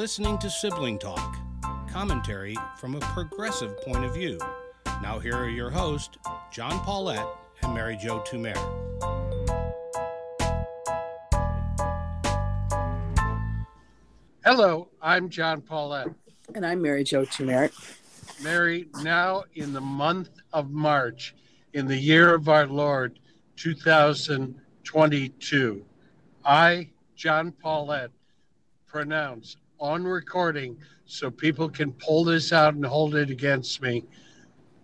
You're listening to Sibling Talk, commentary from a progressive point of view. Now, here are your hosts, John Paulette and Mary Jo Tumer. Hello, I'm John Paulette. And I'm Mary Jo Tumer. Mary, now in the month of March, in the year of our Lord 2022, I, John Paulette, pronounce on recording so people can pull this out and hold it against me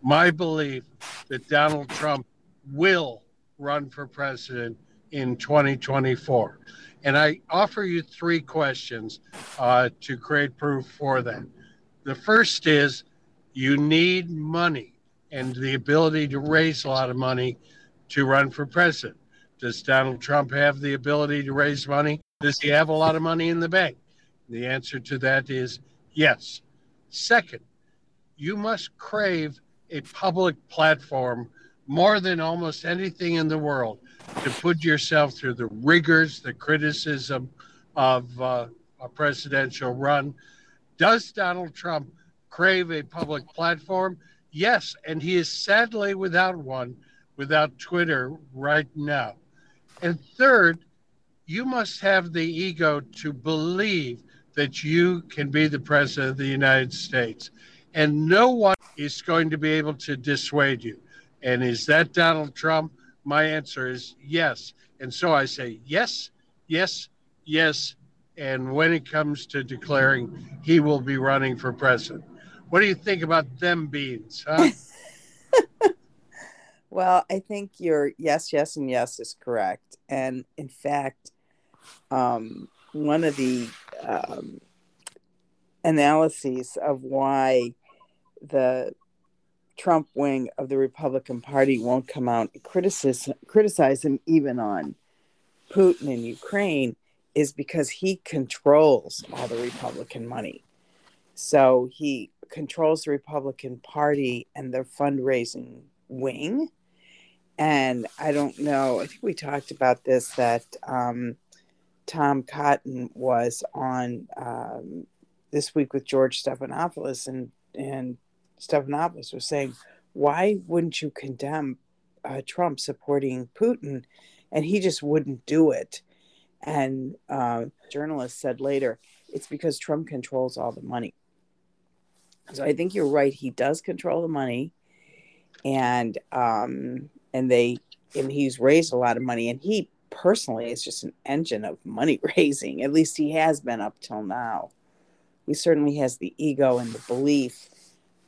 my belief that Donald Trump will run for president in 2024. And I offer you three questions uh, to create proof for that. The first is you need money and the ability to raise a lot of money to run for president. Does Donald Trump have the ability to raise money? Does he have a lot of money in the bank? The answer to that is yes. Second, you must crave a public platform more than almost anything in the world to put yourself through the rigors, the criticism of uh, a presidential run. Does Donald Trump crave a public platform? Yes, and he is sadly without one, without Twitter right now. And third, you must have the ego to believe that you can be the president of the United States. And no one is going to be able to dissuade you. And is that Donald Trump? My answer is yes. And so I say yes, yes, yes. And when it comes to declaring he will be running for president, what do you think about them beans, huh? well, I think your yes, yes, and yes is correct. And in fact, um, one of the um, analyses of why the Trump wing of the Republican Party won't come out and criticize, criticize him even on Putin and Ukraine is because he controls all the Republican money. So he controls the Republican Party and their fundraising wing. And I don't know, I think we talked about this that um, Tom Cotton was on um, this week with George Stephanopoulos, and, and Stephanopoulos was saying, why wouldn't you condemn uh, Trump supporting Putin? And he just wouldn't do it. And uh, journalist said later, it's because Trump controls all the money. So I think you're right. He does control the money, and um, and they and he's raised a lot of money, and he personally is just an engine of money raising. At least he has been up till now. He certainly has the ego and the belief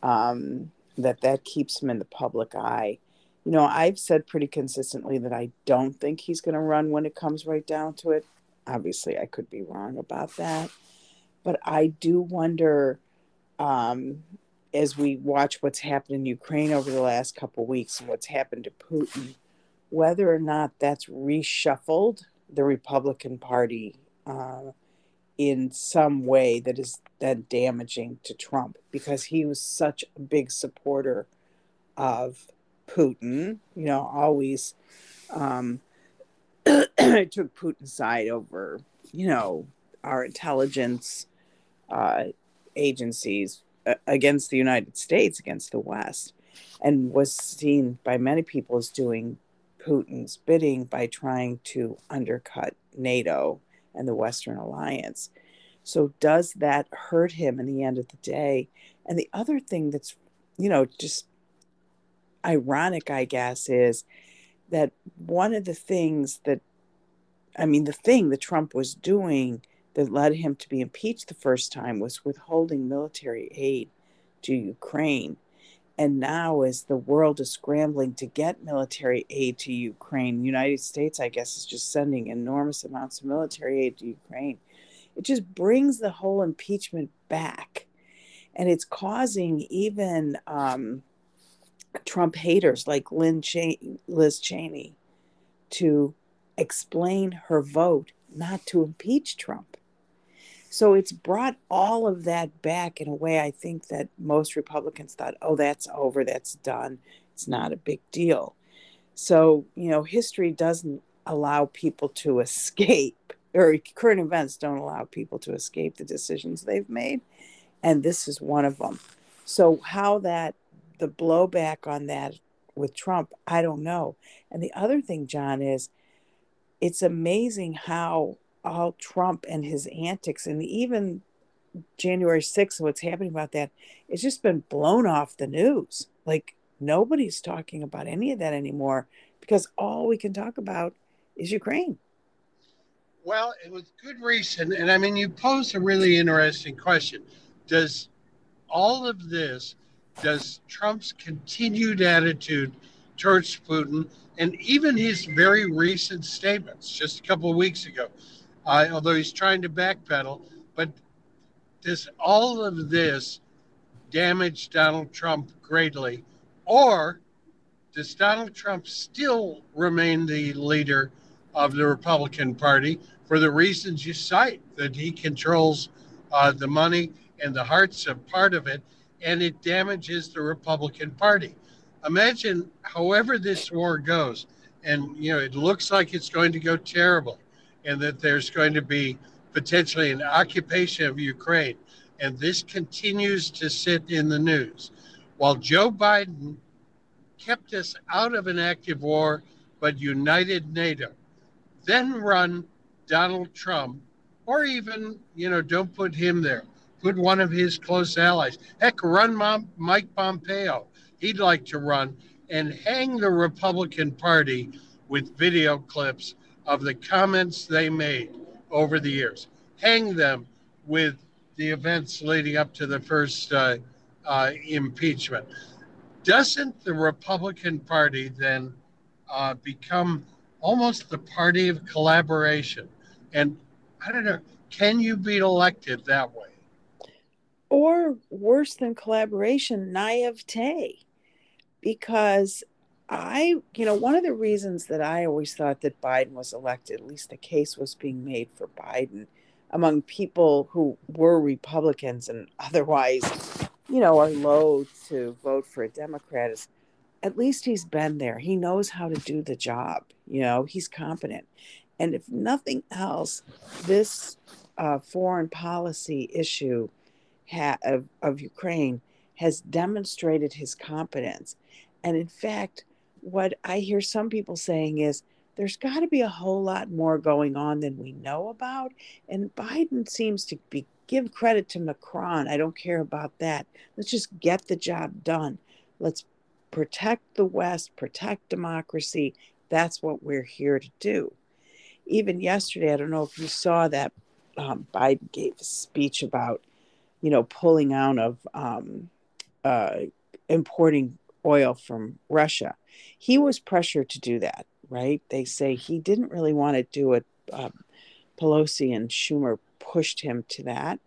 um, that that keeps him in the public eye. You know, I've said pretty consistently that I don't think he's going to run when it comes right down to it. Obviously, I could be wrong about that, but I do wonder um, as we watch what's happened in Ukraine over the last couple weeks and what's happened to Putin, whether or not that's reshuffled the Republican Party uh, in some way that is then damaging to Trump because he was such a big supporter of Putin, you know, always um, took Putin's side over, you know, our intelligence uh, agencies uh, against the United States, against the West, and was seen by many people as doing Putin's bidding by trying to undercut NATO and the Western Alliance. So, does that hurt him in the end of the day? And the other thing that's, you know, just ironic, I guess, is that one of the things that, I mean, the thing that Trump was doing that led him to be impeached the first time was withholding military aid to Ukraine. And now, as the world is scrambling to get military aid to Ukraine, the United States, I guess, is just sending enormous amounts of military aid to Ukraine. It just brings the whole impeachment back. And it's causing even um, Trump haters like Lynn Ch- Liz Cheney to explain her vote not to impeach Trump. So it's brought all of that back in a way I think that most Republicans thought, oh, that's over, that's done, it's not a big deal. So, you know, history doesn't allow people to escape or current events don't allow people to escape the decisions they've made. And this is one of them. So, how that, the blowback on that with Trump, I don't know. And the other thing, John, is it's amazing how all Trump and his antics and even January 6th, what's happening about that, it's just been blown off the news. Like nobody's talking about any of that anymore because all we can talk about is Ukraine. Well, it was good reason. And I mean, you posed a really interesting question. Does all of this, does Trump's continued attitude towards Putin and even his very recent statements just a couple of weeks ago, uh, although he's trying to backpedal, but does all of this damage Donald Trump greatly? Or does Donald Trump still remain the leader of the Republican Party for the reasons you cite that he controls uh, the money and the hearts of part of it, and it damages the Republican Party? Imagine, however, this war goes, and you know, it looks like it's going to go terribly, and that there's going to be potentially an occupation of Ukraine, and this continues to sit in the news. While Joe Biden kept us out of an active war but united NATO, then run Donald Trump, or even, you know, don't put him there, put one of his close allies. Heck, run Mom, Mike Pompeo. He'd like to run and hang the Republican Party with video clips of the comments they made over the years. Hang them with the events leading up to the first uh, uh, impeachment. Doesn't the Republican Party then uh, become almost the party of collaboration? And I don't know, can you be elected that way? Or worse than collaboration, naivete. Because I, you know, one of the reasons that I always thought that Biden was elected, at least the case was being made for Biden among people who were Republicans and otherwise, you know, are loath to vote for a Democrat is at least he's been there. He knows how to do the job. You know, he's competent. And if nothing else, this uh, foreign policy issue ha- of, of Ukraine has demonstrated his competence. And in fact, what I hear some people saying is there's got to be a whole lot more going on than we know about. And Biden seems to be give credit to Macron. I don't care about that. Let's just get the job done. Let's protect the West, protect democracy. That's what we're here to do. Even yesterday, I don't know if you saw that um, Biden gave a speech about, you know, pulling out of um, uh, importing oil from Russia. He was pressured to do that, right? They say he didn't really want to do it. Um, Pelosi and Schumer pushed him to that.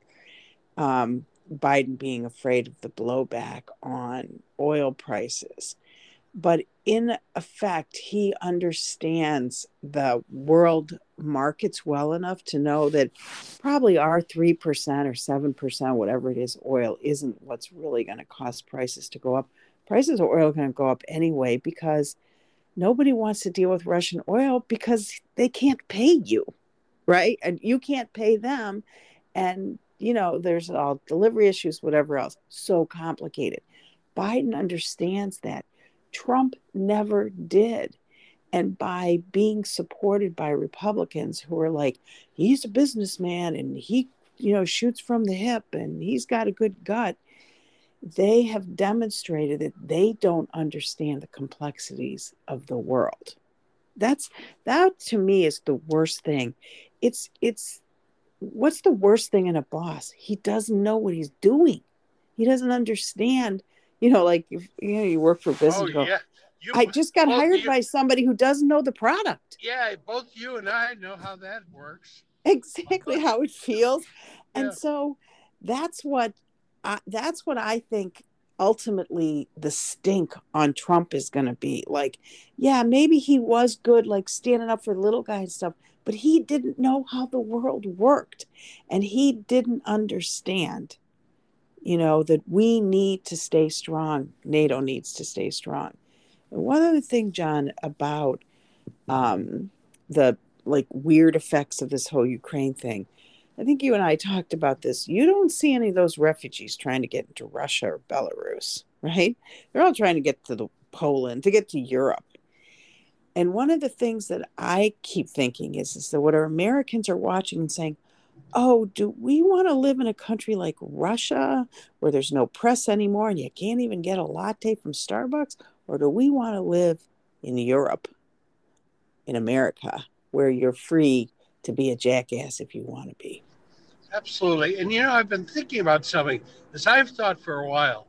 Um, Biden being afraid of the blowback on oil prices. But in effect, he understands the world markets well enough to know that probably our 3% or 7%, whatever it is, oil isn't what's really going to cause prices to go up. Prices of oil are going to go up anyway because nobody wants to deal with Russian oil because they can't pay you, right? And you can't pay them. And you know, there's all delivery issues, whatever else. So complicated. Biden understands that. Trump never did. And by being supported by Republicans who are like, he's a businessman and he, you know, shoots from the hip and he's got a good gut, they have demonstrated that they don't understand the complexities of the world. That's that to me is the worst thing. It's it's what's the worst thing in a boss? He doesn't know what he's doing. He doesn't understand. You know, like if you know you work for oh, business. Oh, yeah. You, I just got hired you, by somebody who doesn't know the product. Yeah, both you and I know how that works. Exactly how it feels, yeah. and so that's what I, that's what I think ultimately the stink on Trump is going to be. Like, yeah, maybe he was good, like standing up for little guy and stuff, but he didn't know how the world worked and he didn't understand you know that we need to stay strong nato needs to stay strong and one other thing john about um, the like weird effects of this whole Ukraine thing. I think you and I talked about this. You don't see any of those refugees trying to get into Russia or Belarus, right? They're all trying to get to the Poland, to get to Europe. And one of the things that I keep thinking is, is that what our Americans are watching and saying, oh, do we want to live in a country like Russia where there's no press anymore and you can't even get a latte from Starbucks? Or do we want to live in Europe, in America, where you're free to be a jackass if you want to be? Absolutely. And you know, I've been thinking about something, as I've thought for a while,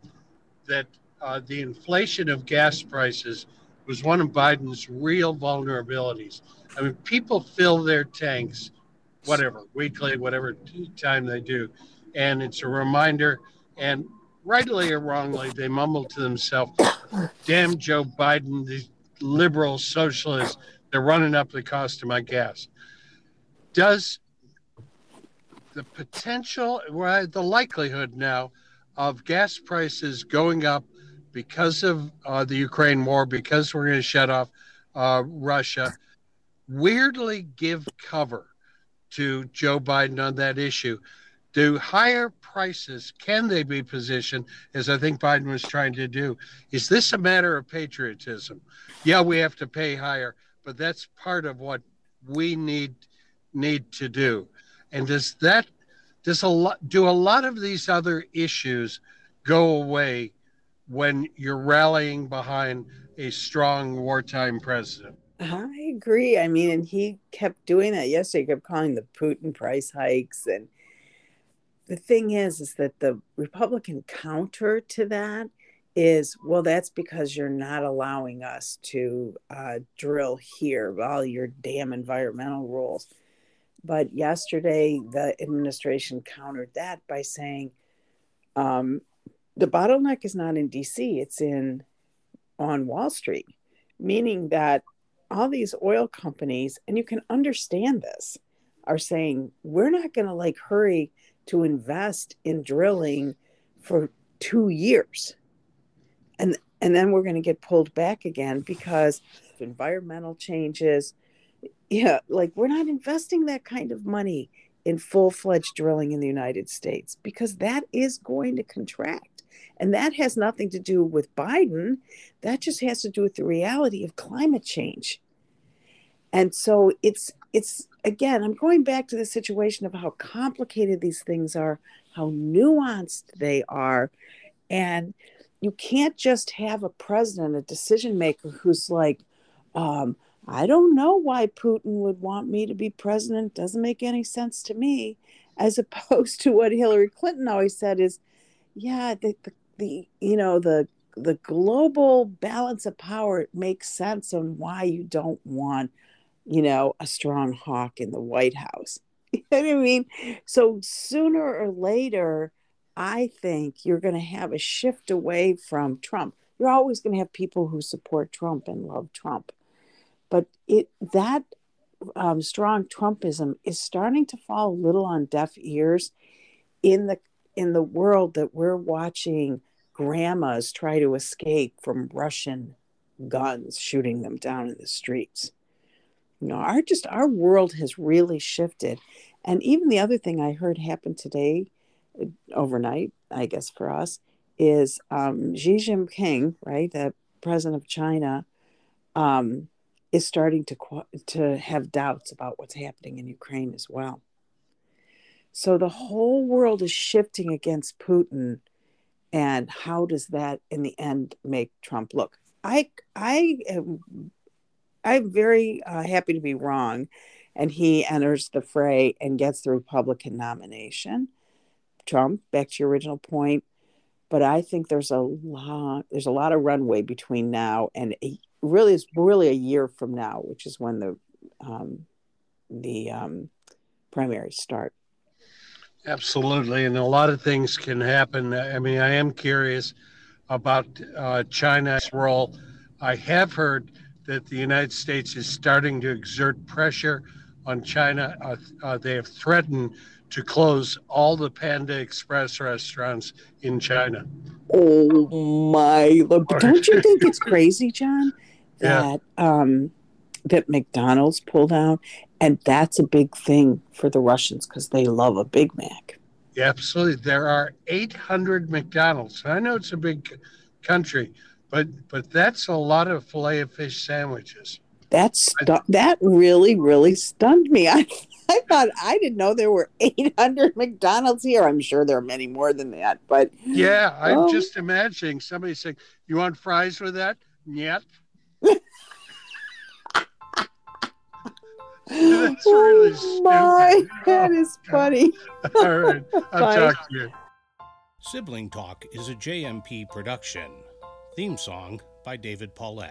that uh, the inflation of gas prices was one of Biden's real vulnerabilities. I mean, people fill their tanks, whatever, weekly, whatever time they do. And it's a reminder, and rightly or wrongly, they mumble to themselves, damn Joe Biden, the liberal socialists, they're running up the cost of my gas. Does the potential, well, the likelihood now of gas prices going up because of uh, the Ukraine war, because we're going to shut off uh, Russia, weirdly give cover to Joe Biden on that issue. Do higher prices, can they be positioned, as I think Biden was trying to do? Is this a matter of patriotism? Yeah, we have to pay higher, but that's part of what we need need to do. And does that does a lot do a lot of these other issues go away when you're rallying behind a strong wartime president. I agree. I mean, and he kept doing that yesterday. He kept calling the Putin price hikes. And the thing is, is that the Republican counter to that is, well, that's because you're not allowing us to uh, drill here, all your damn environmental rules. But yesterday, the administration countered that by saying, um, the bottleneck is not in DC, it's in on Wall Street, meaning that all these oil companies, and you can understand this, are saying we're not going to like hurry to invest in drilling for two years. And and then we're going to get pulled back again because environmental changes. Yeah, like we're not investing that kind of money in full fledged drilling in the United States because that is going to contract. And that has nothing to do with Biden. That just has to do with the reality of climate change. And so it's it's again, I'm going back to the situation of how complicated these things are, how nuanced they are. And you can't just have a president, a decision maker who's like, um, I don't know why Putin would want me to be president. Doesn't make any sense to me. As opposed to what Hillary Clinton always said is, yeah, the, the the you know the the global balance of power makes sense on why you don't want you know a strong hawk in the white house you know what i mean so sooner or later i think you're going to have a shift away from trump you're always going to have people who support trump and love trump but it that um, strong trumpism is starting to fall a little on deaf ears in the in the world that we're watching grandmas try to escape from Russian guns shooting them down in the streets. You know, our just our world has really shifted. And even the other thing I heard happen today, uh, overnight, I guess for us, is um, Xi Jinping, right, the president of China, um, is starting to to have doubts about what's happening in Ukraine as well. So the whole world is shifting against Putin and how does that in the end make Trump look? I I am I'm very uh, happy to be wrong, and he enters the fray and gets the Republican nomination. Trump, back to your original point, but I think there's a lot there's a lot of runway between now and a, really it's really a year from now, which is when the um, the um, primaries start. Absolutely, and a lot of things can happen. I mean, I am curious about uh, China's role. I have heard that the United States is starting to exert pressure on China. Uh, uh, they have threatened to close all the Panda Express restaurants in China. Oh my! Don't you think it's crazy, John? That yeah. um, that McDonald's pulled out And that's a big thing for the Russians because they love a Big Mac. Yeah, absolutely. There are 800 McDonald's. I know it's a big country, but but that's a lot of filet of fish sandwiches. That's stu- that really really stunned me. I I thought I didn't know there were 800 McDonald's here. I'm sure there are many more than that, but Yeah, I'm Oh. just imagining somebody saying, "You want fries with that?" Yep. That's really oh my, stupid. that Oh, is oh, funny. All right, I'll Bye. talk to you. Sibling Talk is a JMP production. Theme song by David Paulette.